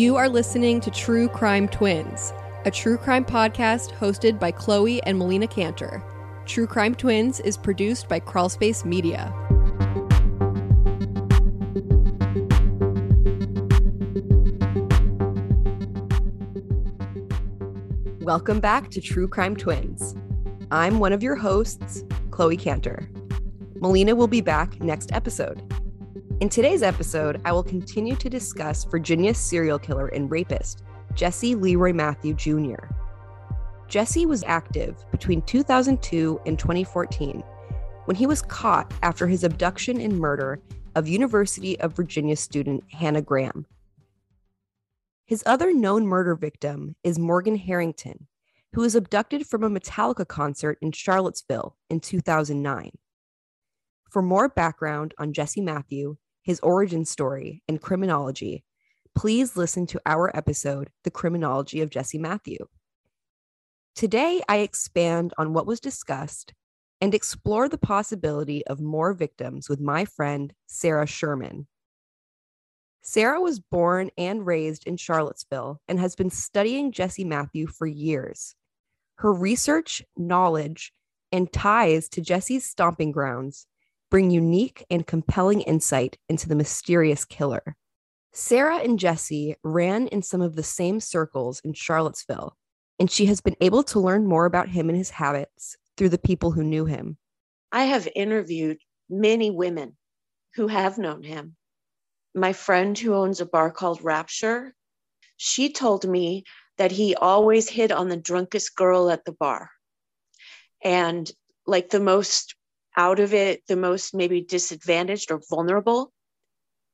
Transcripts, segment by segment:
You are listening to True Crime Twins, a true crime podcast hosted by Chloe and Melina Canter. True Crime Twins is produced by Crawlspace Media. Welcome back to True Crime Twins. I'm one of your hosts, Chloe Canter. Melina will be back next episode. In today's episode, I will continue to discuss Virginia's serial killer and rapist, Jesse Leroy Matthew Jr. Jesse was active between 2002 and 2014 when he was caught after his abduction and murder of University of Virginia student Hannah Graham. His other known murder victim is Morgan Harrington, who was abducted from a Metallica concert in Charlottesville in 2009. For more background on Jesse Matthew his origin story, and criminology, please listen to our episode, The Criminology of Jesse Matthew. Today, I expand on what was discussed and explore the possibility of more victims with my friend, Sarah Sherman. Sarah was born and raised in Charlottesville and has been studying Jesse Matthew for years. Her research, knowledge, and ties to Jesse's stomping grounds bring unique and compelling insight into the mysterious killer. Sarah and Jesse ran in some of the same circles in Charlottesville, and she has been able to learn more about him and his habits through the people who knew him. I have interviewed many women who have known him. My friend who owns a bar called Rapture, she told me that he always hit on the drunkest girl at the bar. And like the most out of it the most maybe disadvantaged or vulnerable,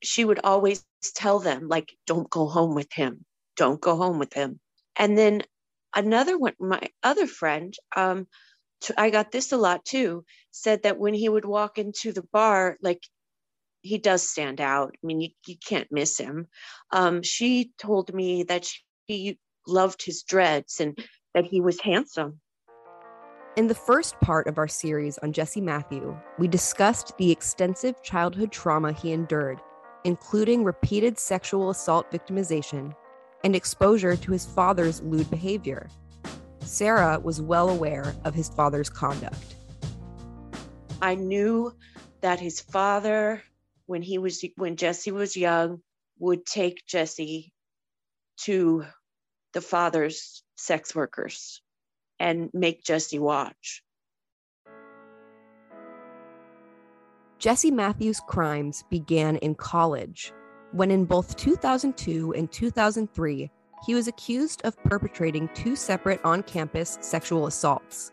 she would always tell them, like, don't go home with him. Don't go home with him. And then another one, my other friend, um, I got this a lot too, said that when he would walk into the bar, like he does stand out. I mean, you, you can't miss him. Um, she told me that she loved his dreads and that he was handsome. In the first part of our series on Jesse Matthew, we discussed the extensive childhood trauma he endured, including repeated sexual assault victimization and exposure to his father's lewd behavior. Sarah was well aware of his father's conduct. I knew that his father, when he was when Jesse was young, would take Jesse to the father's sex workers and make Jesse watch. Jesse Matthews' crimes began in college, when in both 2002 and 2003, he was accused of perpetrating two separate on campus sexual assaults.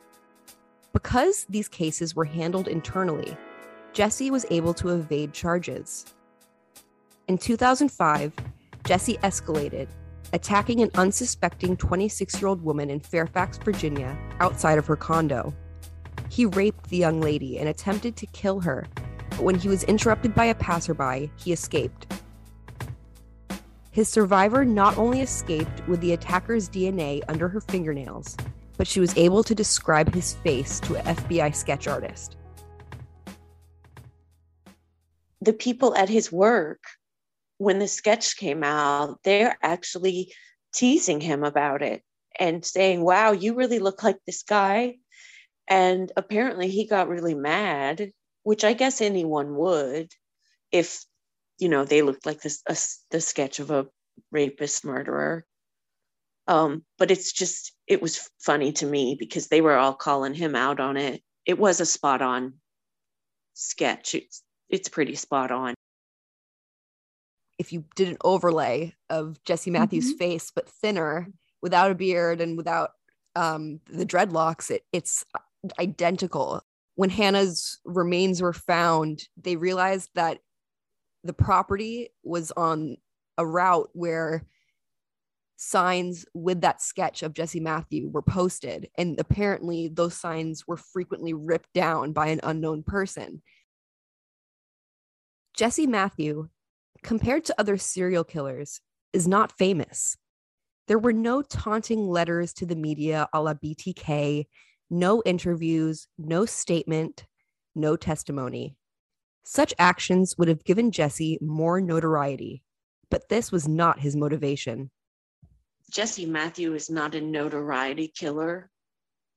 Because these cases were handled internally, Jesse was able to evade charges. In 2005, Jesse escalated attacking an unsuspecting 26 year old woman in Fairfax, Virginia, outside of her condo. He raped the young lady and attempted to kill her, but when he was interrupted by a passerby, he escaped. His survivor not only escaped with the attacker's DNA under her fingernails, but she was able to describe his face to an FBI sketch artist. The people at his work when the sketch came out, they're actually teasing him about it and saying, Wow, you really look like this guy. And apparently he got really mad, which I guess anyone would if, you know, they looked like this, a, the sketch of a rapist murderer. Um, but it's just, it was funny to me because they were all calling him out on it. It was a spot on sketch. It's, it's pretty spot on if you did an overlay of Jesse Matthews' mm-hmm. face, but thinner, without a beard and without um, the dreadlocks, it, it's identical. When Hannah's remains were found, they realized that the property was on a route where signs with that sketch of Jesse Matthew were posted. And apparently, those signs were frequently ripped down by an unknown person. Jesse Matthew compared to other serial killers, is not famous. There were no taunting letters to the media a la BTK, no interviews, no statement, no testimony. Such actions would have given Jesse more notoriety, but this was not his motivation. Jesse Matthew is not a notoriety killer.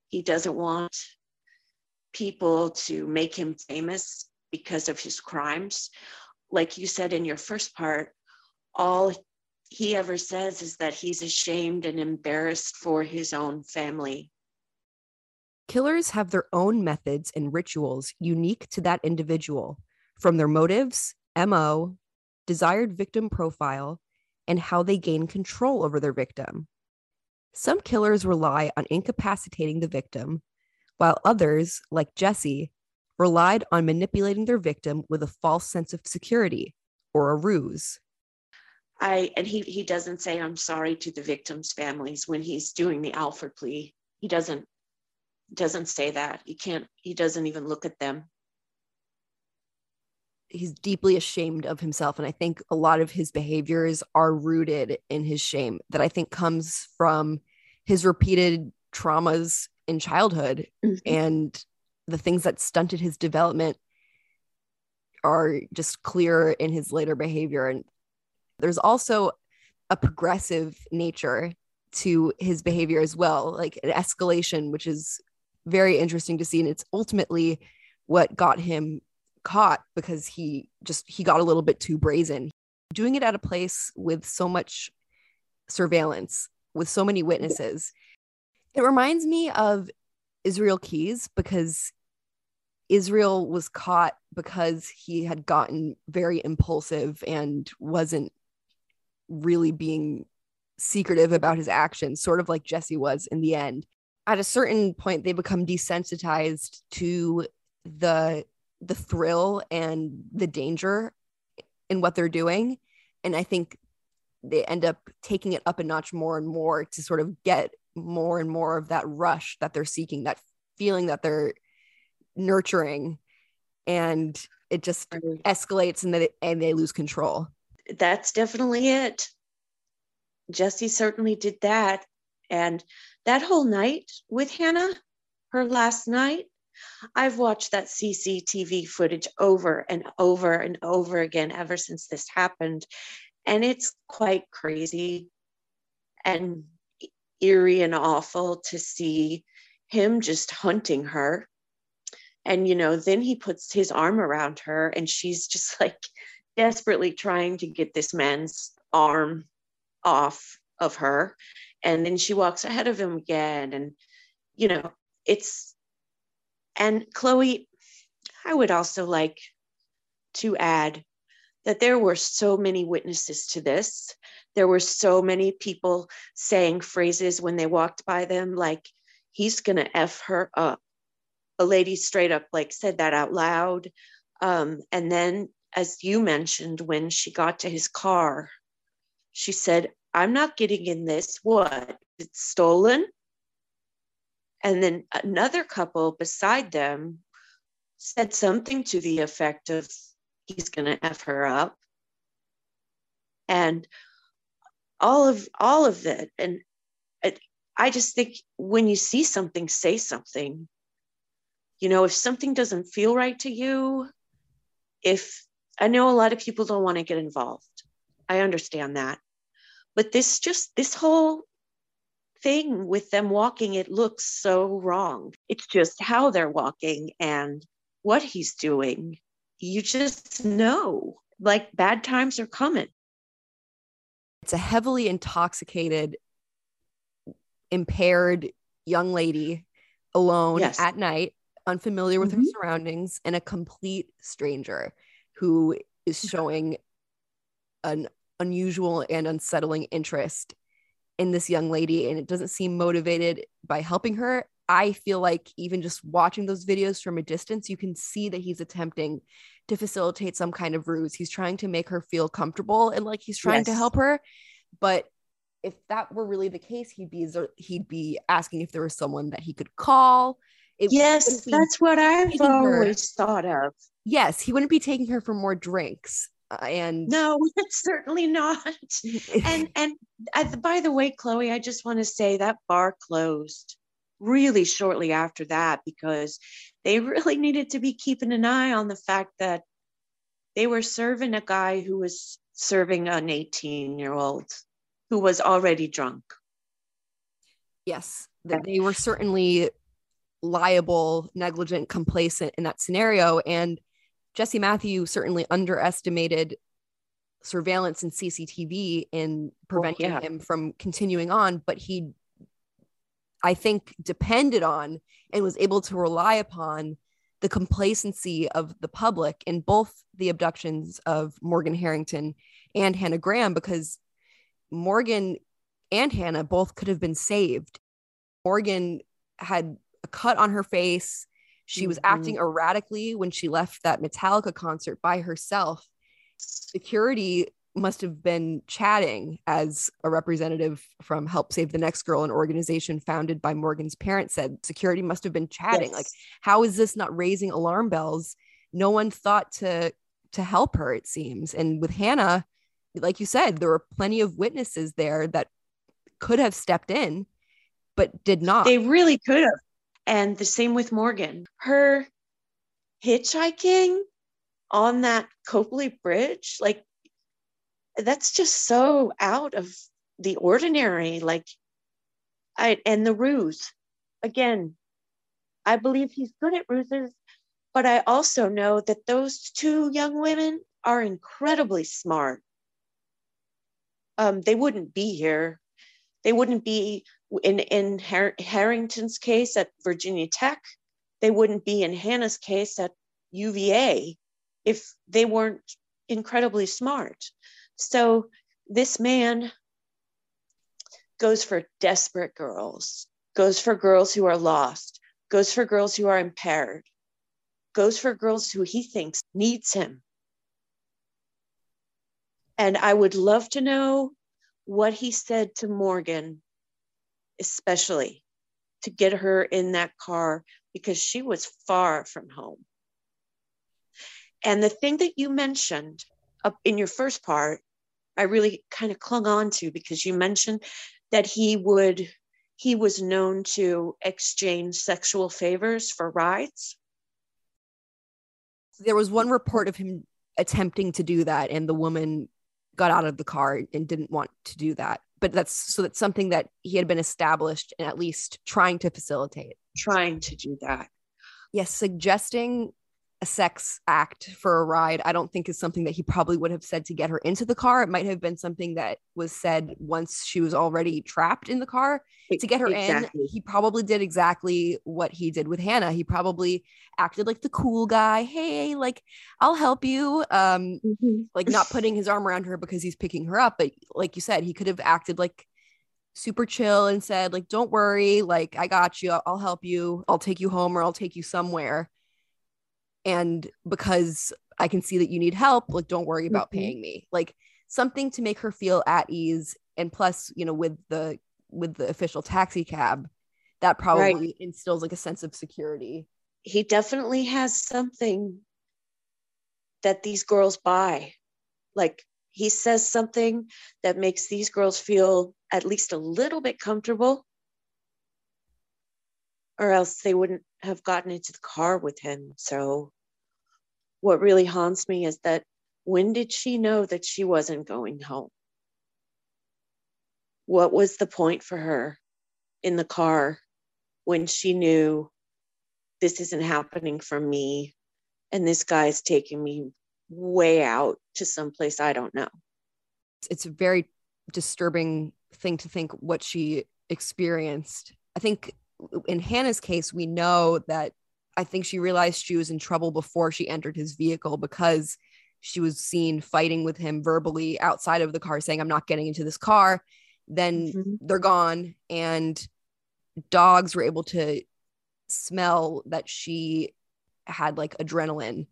He doesn't want people to make him famous because of his crimes. Like you said in your first part, all he ever says is that he's ashamed and embarrassed for his own family. Killers have their own methods and rituals unique to that individual, from their motives, MO, desired victim profile, and how they gain control over their victim. Some killers rely on incapacitating the victim, while others, like Jesse, relied on manipulating their victim with a false sense of security or a ruse. I and he he doesn't say I'm sorry to the victims' families when he's doing the Alford plea. He doesn't doesn't say that. He can't he doesn't even look at them. He's deeply ashamed of himself and I think a lot of his behaviors are rooted in his shame that I think comes from his repeated traumas in childhood mm-hmm. and the things that stunted his development are just clear in his later behavior and there's also a progressive nature to his behavior as well, like an escalation, which is very interesting to see. And it's ultimately what got him caught because he just he got a little bit too brazen. Doing it at a place with so much surveillance, with so many witnesses. It reminds me of Israel keys because Israel was caught because he had gotten very impulsive and wasn't really being secretive about his actions, sort of like Jesse was in the end. At a certain point, they become desensitized to the the thrill and the danger in what they're doing. And I think they end up taking it up a notch more and more to sort of get more and more of that rush that they're seeking, that feeling that they're nurturing. And it just escalates and they, and they lose control that's definitely it. Jesse certainly did that. And that whole night with Hannah, her last night, I've watched that CCTV footage over and over and over again ever since this happened. And it's quite crazy and eerie and awful to see him just hunting her. And, you know, then he puts his arm around her and she's just like desperately trying to get this man's arm off of her. And then she walks ahead of him again. And, you know, it's, and Chloe, I would also like to add that there were so many witnesses to this. There were so many people saying phrases when they walked by them, like, he's going to F her up. A lady straight up like said that out loud. Um, and then as you mentioned, when she got to his car, she said, I'm not getting in this. What? It's stolen. And then another couple beside them said something to the effect of, he's going to F her up. And all of all of it and it, i just think when you see something say something you know if something doesn't feel right to you if I know a lot of people don't want to get involved. I understand that. But this just, this whole thing with them walking, it looks so wrong. It's just how they're walking and what he's doing. You just know, like bad times are coming. It's a heavily intoxicated, impaired young lady alone yes. at night, unfamiliar with mm-hmm. her surroundings, and a complete stranger who is showing an unusual and unsettling interest in this young lady and it doesn't seem motivated by helping her i feel like even just watching those videos from a distance you can see that he's attempting to facilitate some kind of ruse he's trying to make her feel comfortable and like he's trying yes. to help her but if that were really the case he'd be he'd be asking if there was someone that he could call it yes that's what i've always her. thought of yes, he wouldn't be taking her for more drinks. Uh, and no, certainly not. and and uh, by the way, Chloe, I just want to say that bar closed really shortly after that because they really needed to be keeping an eye on the fact that they were serving a guy who was serving an 18 year old who was already drunk. Yes, they were certainly liable, negligent, complacent in that scenario. And Jesse Matthew certainly underestimated surveillance and CCTV in preventing yeah. him from continuing on, but he, I think, depended on and was able to rely upon the complacency of the public in both the abductions of Morgan Harrington and Hannah Graham because Morgan and Hannah both could have been saved. Morgan had a cut on her face. She mm-hmm. was acting erratically when she left that Metallica concert by herself. Security must have been chatting as a representative from Help Save the Next Girl, an organization founded by Morgan's parents, said security must have been chatting. Yes. Like, how is this not raising alarm bells? No one thought to to help her, it seems. And with Hannah, like you said, there were plenty of witnesses there that could have stepped in, but did not. They really could have. And the same with Morgan. Her hitchhiking on that Copeley Bridge, like that's just so out of the ordinary. Like I and the ruse. Again, I believe he's good at ruses, but I also know that those two young women are incredibly smart um, they wouldn't be here. They wouldn't be in, in Har- Harrington's case at Virginia Tech. They wouldn't be in Hannah's case at UVA if they weren't incredibly smart. So this man goes for desperate girls, goes for girls who are lost, goes for girls who are impaired, goes for girls who he thinks needs him. And I would love to know what he said to Morgan, especially to get her in that car because she was far from home. And the thing that you mentioned up in your first part, I really kind of clung on to because you mentioned that he would he was known to exchange sexual favors for rides. There was one report of him attempting to do that and the woman got out of the car and didn't want to do that. But that's so that's something that he had been established and at least trying to facilitate. Trying to do that. Yes suggesting a sex act for a ride, I don't think is something that he probably would have said to get her into the car. It might have been something that was said once she was already trapped in the car to get her exactly. in. He probably did exactly what he did with Hannah. He probably acted like the cool guy. Hey, like I'll help you. Um, mm-hmm. like not putting his arm around her because he's picking her up, but like you said, he could have acted like super chill and said like don't worry like i got you i'll help you i'll take you home or i'll take you somewhere and because I can see that you need help, like don't worry about mm-hmm. paying me. Like something to make her feel at ease. And plus, you know, with the with the official taxi cab, that probably right. instills like a sense of security. He definitely has something that these girls buy. Like he says something that makes these girls feel at least a little bit comfortable or else they wouldn't have gotten into the car with him. So what really haunts me is that when did she know that she wasn't going home? What was the point for her in the car when she knew this isn't happening for me and this guy's taking me way out to someplace I don't know? It's a very disturbing thing to think what she experienced. I think in Hannah's case, we know that I think she realized she was in trouble before she entered his vehicle because she was seen fighting with him verbally outside of the car, saying, I'm not getting into this car. Then mm-hmm. they're gone, and dogs were able to smell that she had like adrenaline.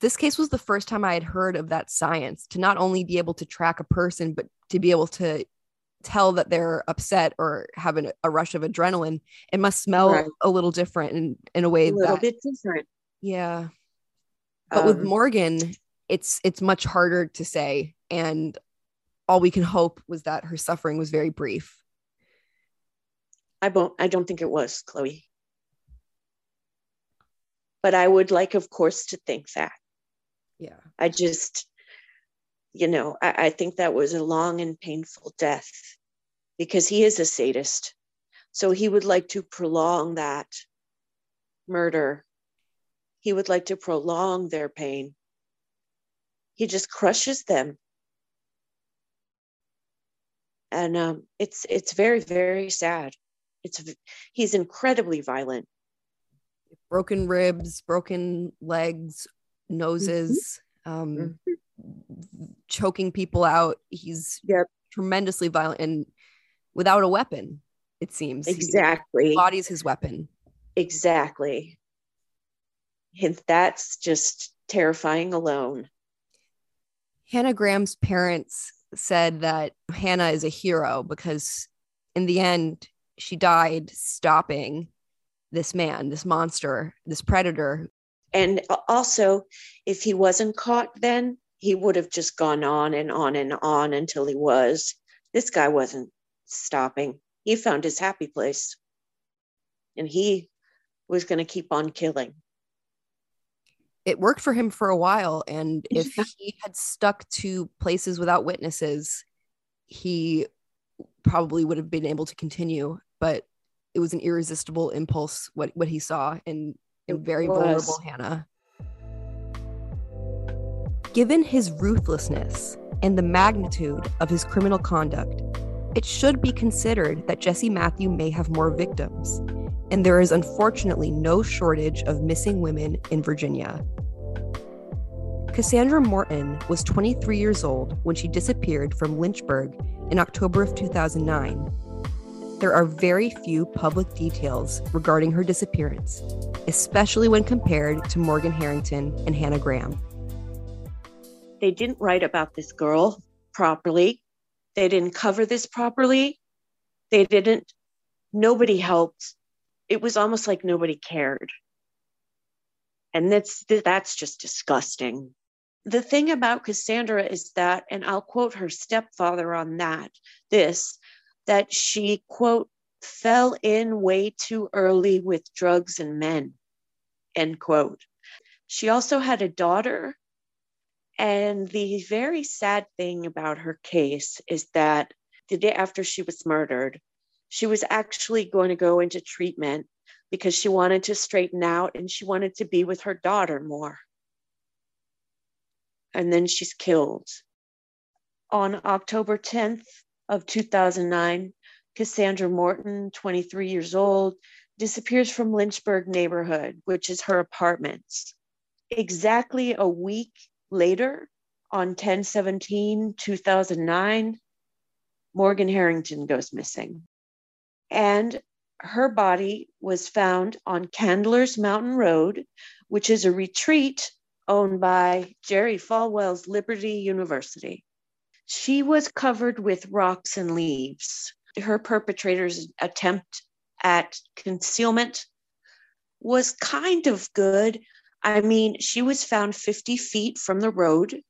This case was the first time I had heard of that science to not only be able to track a person, but to be able to tell that they're upset or have an, a rush of adrenaline, it must smell right. a little different in, in a way a little that, bit different. Yeah. But um, with Morgan, it's it's much harder to say. And all we can hope was that her suffering was very brief. I don't I don't think it was, Chloe. But I would like, of course, to think that. Yeah. I just you know, I, I think that was a long and painful death because he is a sadist. So he would like to prolong that murder. He would like to prolong their pain. He just crushes them. And um, it's it's very very sad. It's he's incredibly violent. Broken ribs, broken legs, noses. Mm-hmm. Um, mm-hmm choking people out. He's yep. tremendously violent and without a weapon, it seems. Exactly. His body's his weapon. Exactly. And that's just terrifying alone. Hannah Graham's parents said that Hannah is a hero because in the end, she died stopping this man, this monster, this predator. And also, if he wasn't caught then, he would have just gone on and on and on until he was. This guy wasn't stopping. He found his happy place and he was going to keep on killing. It worked for him for a while. And if he had stuck to places without witnesses, he probably would have been able to continue. But it was an irresistible impulse what, what he saw in, in very vulnerable Hannah. Given his ruthlessness and the magnitude of his criminal conduct, it should be considered that Jesse Matthew may have more victims, and there is unfortunately no shortage of missing women in Virginia. Cassandra Morton was 23 years old when she disappeared from Lynchburg in October of 2009. There are very few public details regarding her disappearance, especially when compared to Morgan Harrington and Hannah Graham. They didn't write about this girl properly. They didn't cover this properly. They didn't, nobody helped. It was almost like nobody cared. And that's that's just disgusting. The thing about Cassandra is that, and I'll quote her stepfather on that, this, that she, quote, fell in way too early with drugs and men, end quote. She also had a daughter and the very sad thing about her case is that the day after she was murdered, she was actually going to go into treatment because she wanted to straighten out and she wanted to be with her daughter more. And then she's killed. On October 10th of 2009, Cassandra Morton, 23 years old, disappears from Lynchburg neighborhood, which is her apartment. Exactly a week Later, on 10 17, 2009, Morgan Harrington goes missing. And her body was found on Candler's Mountain Road, which is a retreat owned by Jerry Falwell's Liberty University. She was covered with rocks and leaves. Her perpetrator's attempt at concealment was kind of good, I mean, she was found 50 feet from the road,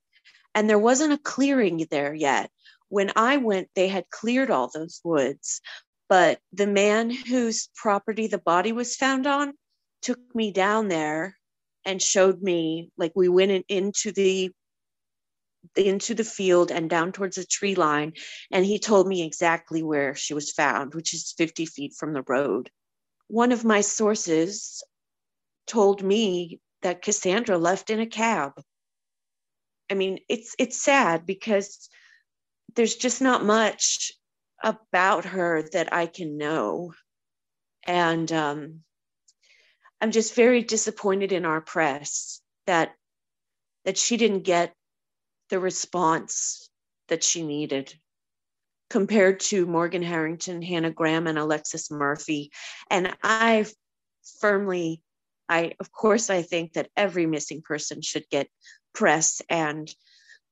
and there wasn't a clearing there yet. When I went, they had cleared all those woods, but the man whose property the body was found on took me down there and showed me like we went in, into the into the field and down towards the tree line and he told me exactly where she was found which is 50 feet from the road one of my sources told me that Cassandra left in a cab. I mean, it's it's sad because there's just not much about her that I can know, and um, I'm just very disappointed in our press that that she didn't get the response that she needed compared to Morgan Harrington, Hannah Graham, and Alexis Murphy. And I firmly I, of course, I think that every missing person should get press and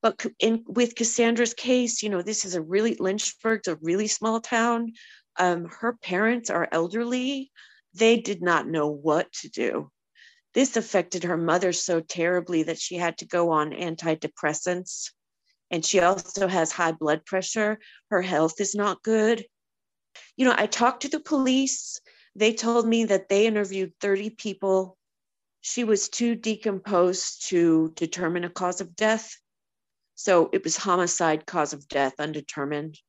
but in with Cassandra's case, you know, this is a really Lynchburg's a really small town. Um, her parents are elderly. They did not know what to do. This affected her mother so terribly that she had to go on antidepressants. And she also has high blood pressure. Her health is not good. You know, I talked to the police they told me that they interviewed 30 people. She was too decomposed to determine a cause of death. So it was homicide, cause of death, undetermined.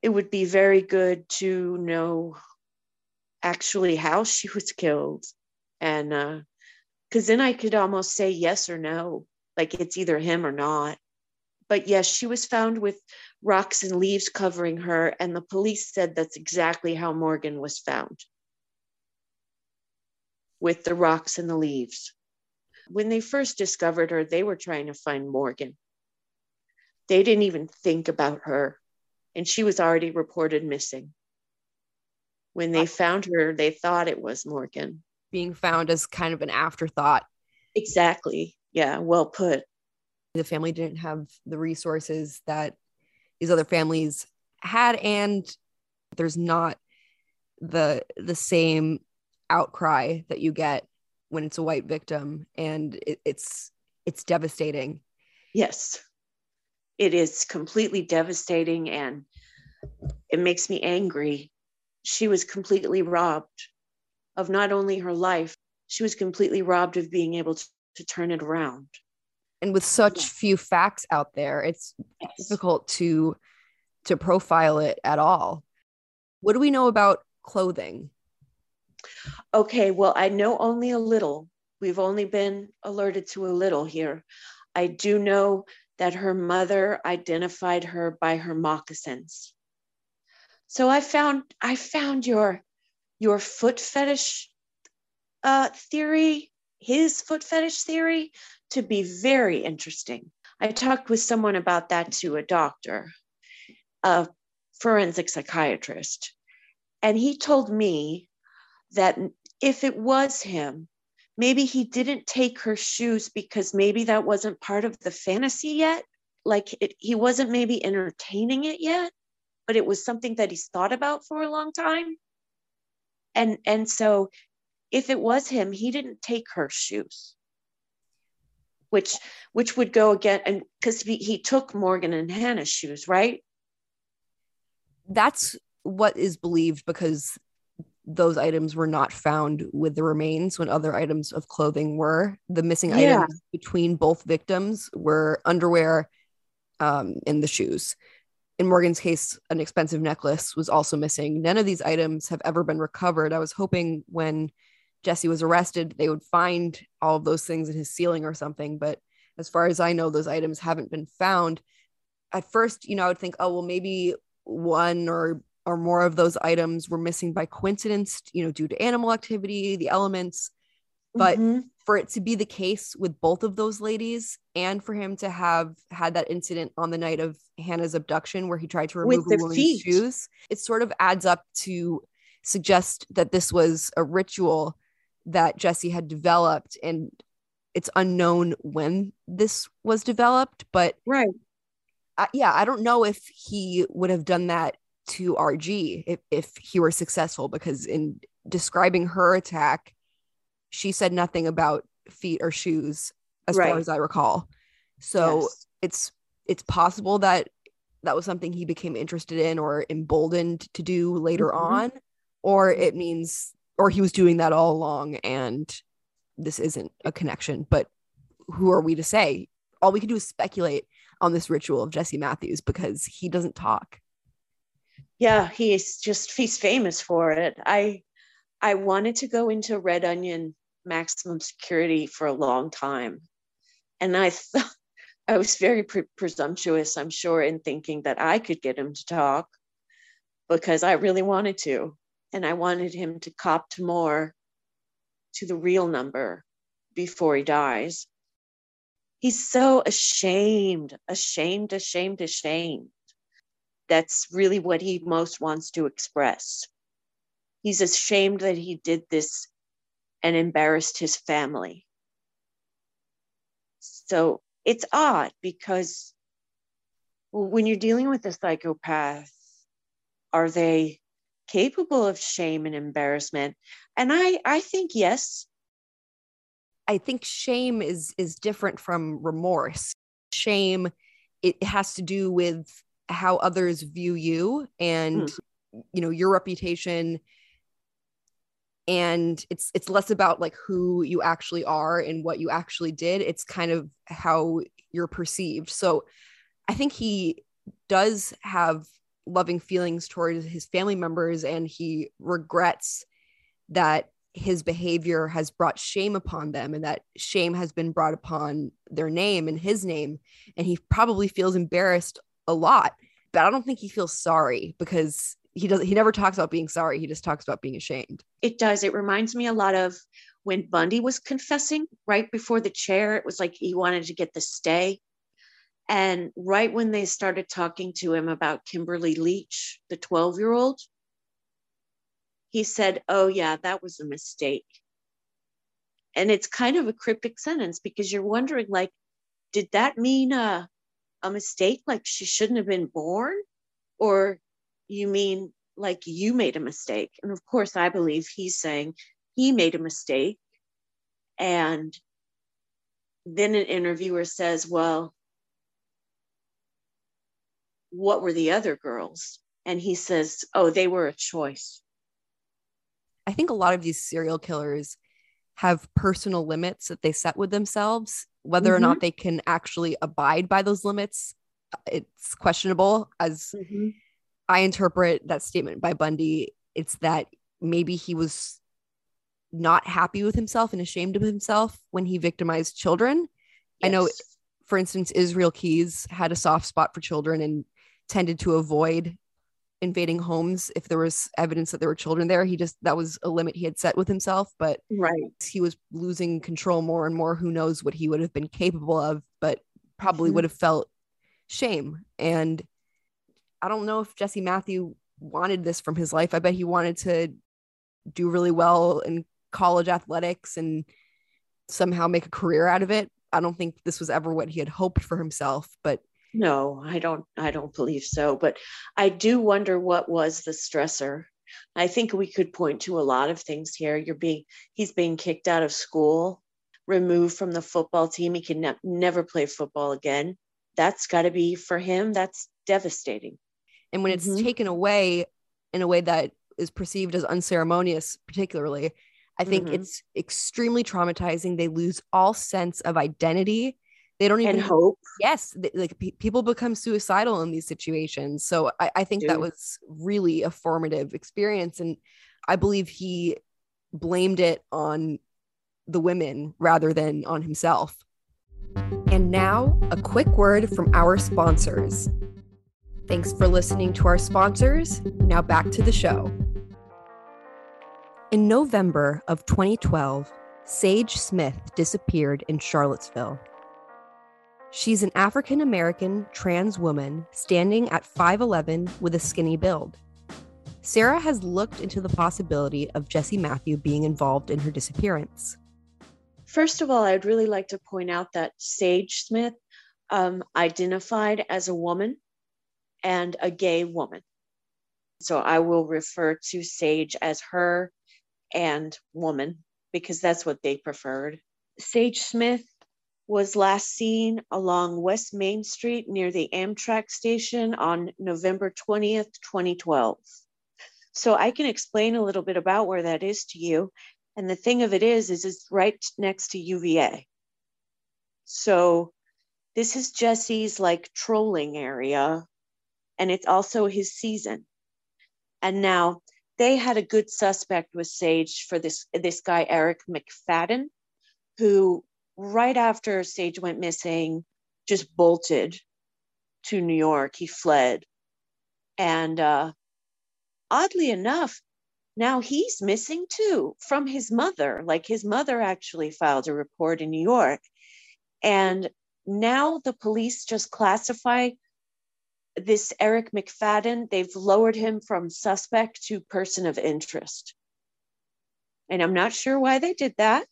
It would be very good to know actually how she was killed. And because uh, then I could almost say yes or no, like it's either him or not. But yes, she was found with rocks and leaves covering her, and the police said that's exactly how Morgan was found with the rocks and the leaves. When they first discovered her, they were trying to find Morgan. They didn't even think about her, and she was already reported missing. When they found her, they thought it was Morgan. Being found as kind of an afterthought. Exactly. Yeah, well put. The family didn't have the resources that these other families had, and there's not the the same outcry that you get when it's a white victim and it, it's it's devastating. Yes. It is completely devastating and it makes me angry. She was completely robbed of not only her life she was completely robbed of being able to, to turn it around. And with such few facts out there it's yes. difficult to to profile it at all. What do we know about clothing Okay, well, I know only a little. We've only been alerted to a little here. I do know that her mother identified her by her moccasins. So I found I found your your foot fetish uh, theory, his foot fetish theory, to be very interesting. I talked with someone about that to a doctor, a forensic psychiatrist, and he told me that if it was him, maybe he didn't take her shoes because maybe that wasn't part of the fantasy yet. Like it, he wasn't maybe entertaining it yet, but it was something that he's thought about for a long time. And and so if it was him, he didn't take her shoes. Which which would go again and because he, he took Morgan and Hannah's shoes, right? That's what is believed because those items were not found with the remains when other items of clothing were. The missing yeah. items between both victims were underwear um, and the shoes. In Morgan's case, an expensive necklace was also missing. None of these items have ever been recovered. I was hoping when Jesse was arrested, they would find all of those things in his ceiling or something. But as far as I know, those items haven't been found. At first, you know, I would think, oh, well, maybe one or or more of those items were missing by coincidence, you know, due to animal activity, the elements. But mm-hmm. for it to be the case with both of those ladies and for him to have had that incident on the night of Hannah's abduction where he tried to remove a woman's feet. shoes, it sort of adds up to suggest that this was a ritual that Jesse had developed and it's unknown when this was developed, but right. I, yeah, I don't know if he would have done that to RG if, if he were successful, because in describing her attack, she said nothing about feet or shoes, as right. far as I recall. So yes. it's it's possible that that was something he became interested in or emboldened to do later mm-hmm. on, or it means or he was doing that all along and this isn't a connection. But who are we to say? All we can do is speculate on this ritual of Jesse Matthews because he doesn't talk yeah he's just he's famous for it. I i wanted to go into red onion maximum security for a long time. And i thought i was very pre- presumptuous i'm sure in thinking that i could get him to talk because i really wanted to. And i wanted him to cop to more to the real number before he dies. He's so ashamed ashamed ashamed ashamed that's really what he most wants to express. He's ashamed that he did this and embarrassed his family. So it's odd because when you're dealing with a psychopath, are they capable of shame and embarrassment? And I, I think yes. I think shame is is different from remorse. Shame, it has to do with how others view you and mm. you know your reputation. And it's it's less about like who you actually are and what you actually did. It's kind of how you're perceived. So i think he does have loving feelings towards his family members and he regrets that his behavior has brought shame upon them and that shame has been brought upon their name and his name. And he probably feels embarrassed a lot but i don't think he feels sorry because he doesn't he never talks about being sorry. He just talks about being ashamed. It does. It reminds me a lot of when bundy was confessing right before the chair it was like he wanted to get the stay. And right when they started talking to him about kimberly leach the 12 year old he said oh yeah that was a mistake. And it's kind of a cryptic sentence because you're wondering like did that mean a, a mistake like she shouldn't have been born or you mean like you made a mistake? And of course, I believe he's saying he made a mistake. And then an interviewer says, Well, what were the other girls? And he says, Oh, they were a choice. I think a lot of these serial killers have personal limits that they set with themselves. Whether mm-hmm. or not they can actually abide by those limits, it's questionable. As mm-hmm. I interpret that statement by Bundy, it's that maybe he was not happy with himself and ashamed of himself when he victimized children. Yes. I know, for instance, Israel Keys had a soft spot for children and tended to avoid invading homes if there was evidence that there were children there. He just, that was a limit he had set with himself, but right. he was losing control more and more. Who knows what he would have been capable of, but probably mm-hmm. would have felt shame. And I don't know if Jesse Matthew wanted this from his life. I bet he wanted to do really well in college athletics and somehow make a career out of it. I don't think this was ever what he had hoped for himself, but no, I don't I don't believe so, but I do wonder what was the stressor. I think we could point to a lot of things here. You're being he's being kicked out of school, removed from the football team. He can ne- never play football again. That's got to be for him that's devastating. And when mm-hmm. it's taken away in a way that is perceived as unceremonious, particularly, I think mm-hmm. it's extremely traumatizing. They lose all sense of identity. They don't even and hope. Yes, they, like people become suicidal in these situations. So I, I think Dude. that was really a formative experience, and I believe he blamed it on the women rather than on himself. And now, a quick word from our sponsors. Thanks for listening to our sponsors. Now back to the show. In November of 2012, Sage Smith disappeared in Charlottesville. She's an African American trans woman standing at 5'11 with a skinny build. Sarah has looked into the possibility of Jesse Matthew being involved in her disappearance. First of all, I'd really like to point out that Sage Smith um, identified as a woman and a gay woman. So I will refer to Sage as her and woman because that's what they preferred. Sage Smith was last seen along West Main Street near the Amtrak station on November 20th, 2012. So I can explain a little bit about where that is to you. And the thing of it is, is it's right next to UVA. So this is Jesse's like trolling area and it's also his season. And now they had a good suspect with Sage for this this guy Eric McFadden, who right after Sage went missing, just bolted to New York. He fled, and uh, oddly enough, now he's missing too from his mother. Like his mother actually filed a report in New York, and now the police just classify this Eric McFadden, they've lowered him from suspect to person of interest. And I'm not sure why they did that.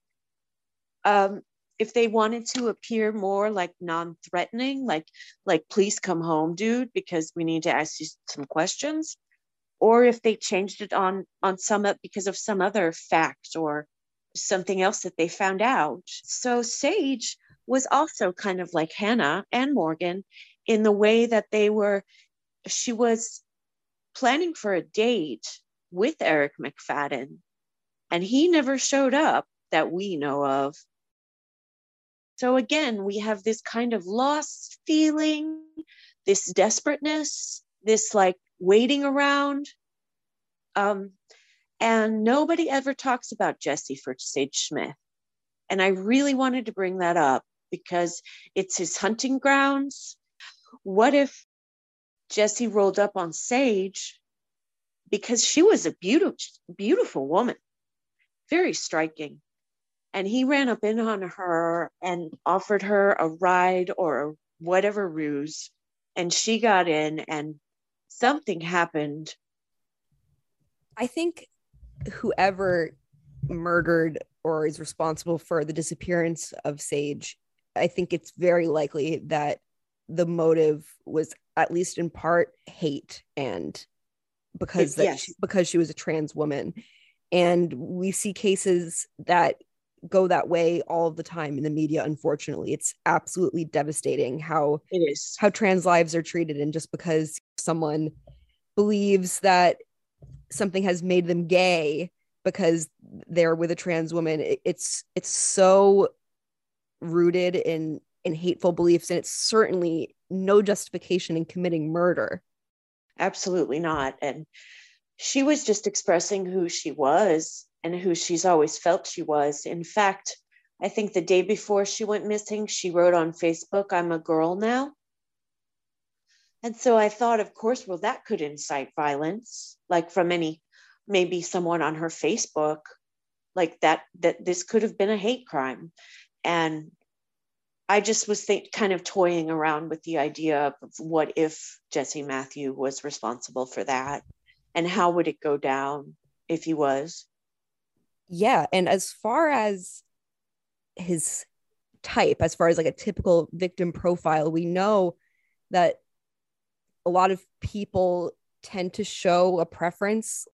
Um, if they wanted to appear more like non-threatening, like like please come home, dude, because we need to ask you some questions, or if they changed it on on some because of some other fact or something else that they found out. So Sage was also kind of like Hannah and Morgan in the way that they were, she was planning for a date with Eric McFadden. and he never showed up that we know of. So again, we have this kind of lost feeling, this desperateness, this like waiting around. Um, and nobody ever talks about Jesse for Sage Smith. And I really wanted to bring that up because it's his hunting grounds. What if Jesse rolled up on Sage because she was a beautiful, beautiful woman, very striking. And he ran up in on her and offered her a ride or whatever ruse. And she got in, and something happened. I think whoever murdered or is responsible for the disappearance of Sage, I think it's very likely that the motive was at least in part hate and because that yes. she, because she was a trans woman and we see cases that go that way all the time in the media unfortunately it's absolutely devastating how It is. how trans lives are treated and just because someone believes that something has made them gay because they're with a trans woman it- it's it's so rooted in in hateful beliefs and it's certainly no justification in committing murder Absolutely not. And she was just expressing who she was and who she's always felt she was. In fact, I think the day before she went missing, she wrote on Facebook, I'm a girl now. And so I thought, of course, well, that could incite violence, like from any, maybe someone on her Facebook, like that, that this could have been a hate crime. And I just was think, kind of toying around with the idea of what if Jesse Matthew was responsible for that and how would it go down if he was? Yeah and as far as his type as far as like a typical victim profile we know that a lot of people tend to show a preference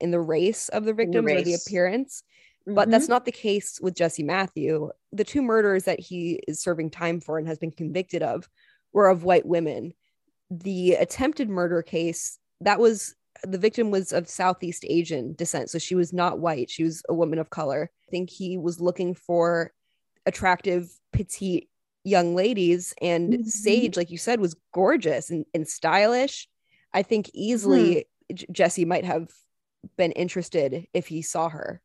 in the race of the victims or the appearance but that's not the case with Jesse Matthew. The two murders that he is serving time for and has been convicted of were of white women. The attempted murder case, that was the victim was of Southeast Asian descent. So she was not white, she was a woman of color. I think he was looking for attractive, petite young ladies. And Mhm. Sage, like you said, was gorgeous and, and stylish. I think easily J- Jesse might have been interested if he saw her.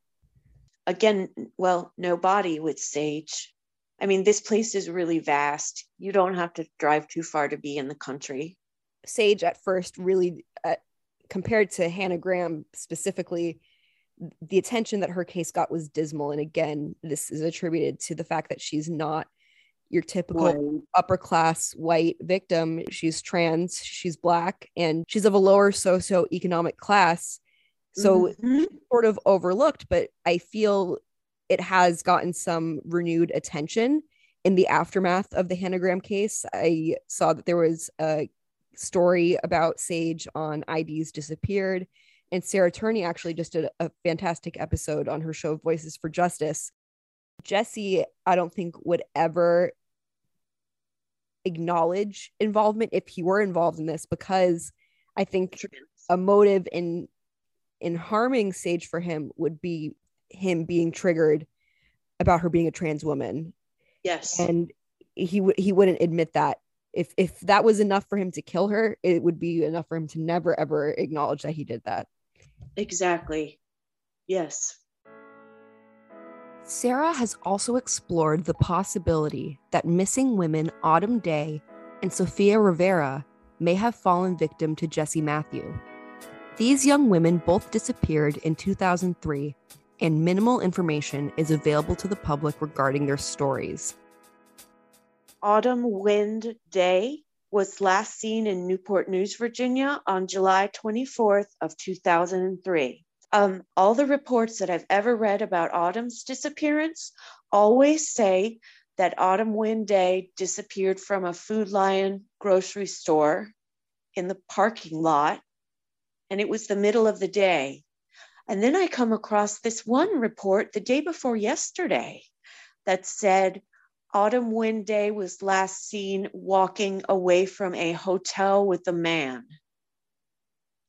again, well, no body with Sage. I mean, this place is really vast. You don't have to drive too far to be in the country. Sage at first really uh, compared to Hannah Graham specifically the attention that her case got was dismal and again this is attributed to the fact that she's not your typical upper class white victim she's trans she's black and she's of a lower socioeconomic class so Mhm. sort of overlooked, but I feel it has gotten some renewed attention in the aftermath of the Hannah Graham case. I saw that there was a story about Sage on IDs Disappeared, and Sarah Turney actually just did a fantastic episode on her show Voices for Justice. Jesse, I don't think would ever acknowledge involvement if he were involved in this because I think a motive in in harming Sage for him would be him being triggered about her being a trans woman, yes. and he would he wouldn't admit that. If if that was enough for him to kill her, it would be enough for him to never ever acknowledge that he did that. exactly. Yes. Sarah has also explored the possibility that missing women Autumn Day and Sophia Rivera may have fallen victim to Jesse Matthew. These young women both disappeared in 2003, and minimal information is available to the public regarding their stories. Autumn Wind Day was last seen in Newport News, Virginia on July 24th of 2003. Um, all the reports that I've ever read about Autumn's disappearance always say that Autumn Wind Day disappeared from a Food Lion grocery store in the parking lot, and it was the middle of the day. And then I come across this one report the day before yesterday that said Autumn Wind Day was last seen walking away from a hotel with a man.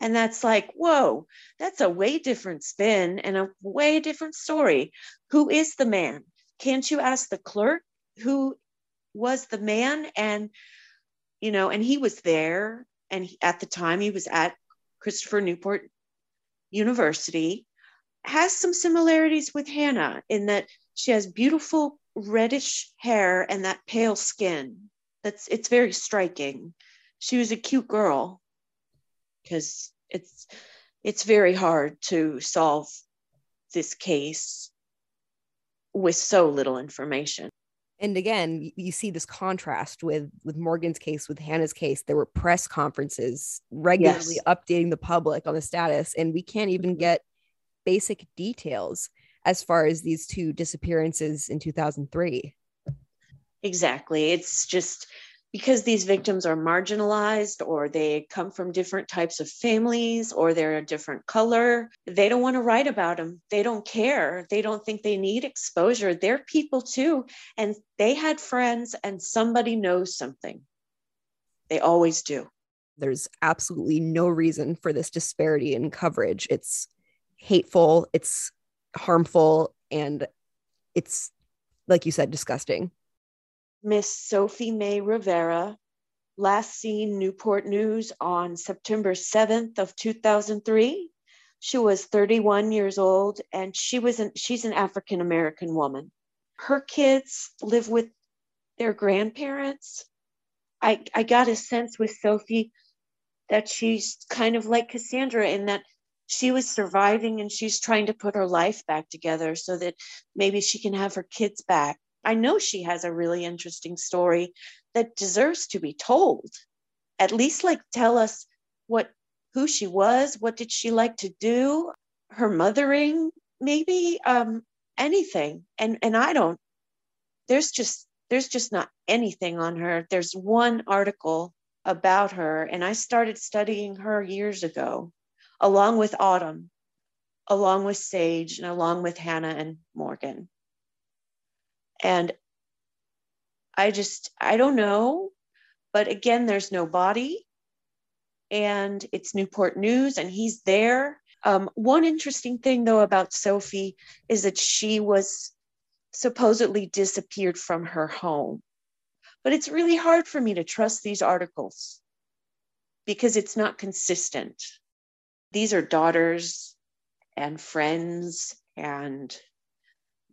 And that's like, whoa, that's a way different spin and a way different story. Who is the man? Can't you ask the clerk who was the man? And, you know, and he was there. And he, at the time, he was at Christopher Newport University, has some similarities with Hannah in that she has beautiful reddish hair and that pale skin. That's it's very striking. She was a cute girl because it's it's very hard to solve this case with so little information and again you see this contrast with with morgan's case with hannah's case there were press conferences regularly yes. updating the public on the status and we can't even mm-hmm. get basic details as far as these two disappearances in 2003 exactly it's just because these victims are marginalized or they come from different types of families or they're a different color, they don't want to write about them. They don't care. They don't think they need exposure. They're people too. And they had friends and somebody knows something. They always do. There's absolutely no reason for this disparity in coverage. It's hateful, it's harmful, and it's, like you said, disgusting. Miss Sophie May Rivera, last seen Newport News on September 7th of 2003. She was 31 years old and she was an, she's an African American woman. Her kids live with their grandparents. I, I got a sense with Sophie that she's kind of like Cassandra in that she was surviving and she's trying to put her life back together so that maybe she can have her kids back. I know she has a really interesting story that deserves to be told. At least like tell us what who she was, what did she like to do, her mothering, maybe um anything. And and I don't there's just there's just not anything on her. There's one article about her and I started studying her years ago along with Autumn, along with Sage and along with Hannah and Morgan. And I just, I don't know. But again, there's no body. And it's Newport News, and he's there. Um, one interesting thing, though, about Sophie is that she was supposedly disappeared from her home. But it's really hard for me to trust these articles because it's not consistent. These are daughters and friends and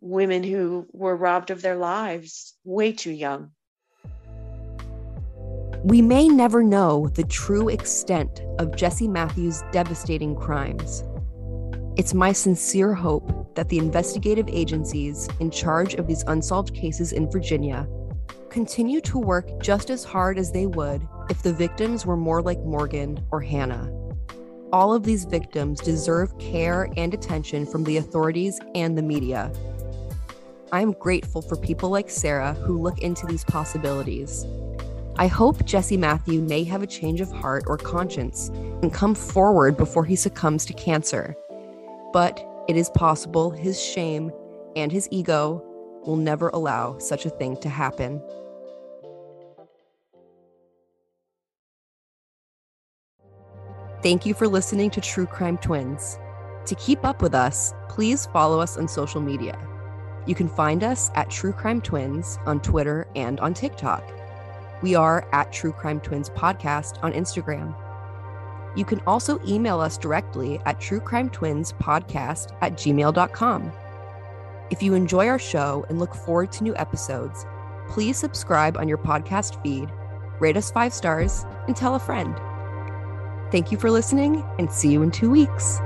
women who were robbed of their lives way too young. We may never know the true extent of Jesse Matthews' devastating crimes. It's my sincere hope that the investigative agencies in charge of these unsolved cases in Virginia continue to work just as hard as they would if the victims were more like Morgan or Hannah. All of these victims deserve care and attention from the authorities and the media. I'm grateful for people like Sarah who look into these possibilities. I hope Jesse Matthew may have a change of heart or conscience and come forward before he succumbs to cancer. But it is possible his shame and his ego will never allow such a thing to happen. Thank you for listening to True Crime Twins. To keep up with us, please follow us on social media. You can find us at True Crime Twins on Twitter and on TikTok. We are at True Crime Twins Podcast on Instagram. You can also email us directly at True Crime Twins Podcast at gmail.com. If you enjoy our show and look forward to new episodes, please subscribe on your podcast feed, rate us five stars, and tell a friend. Thank you for listening and see you in two weeks.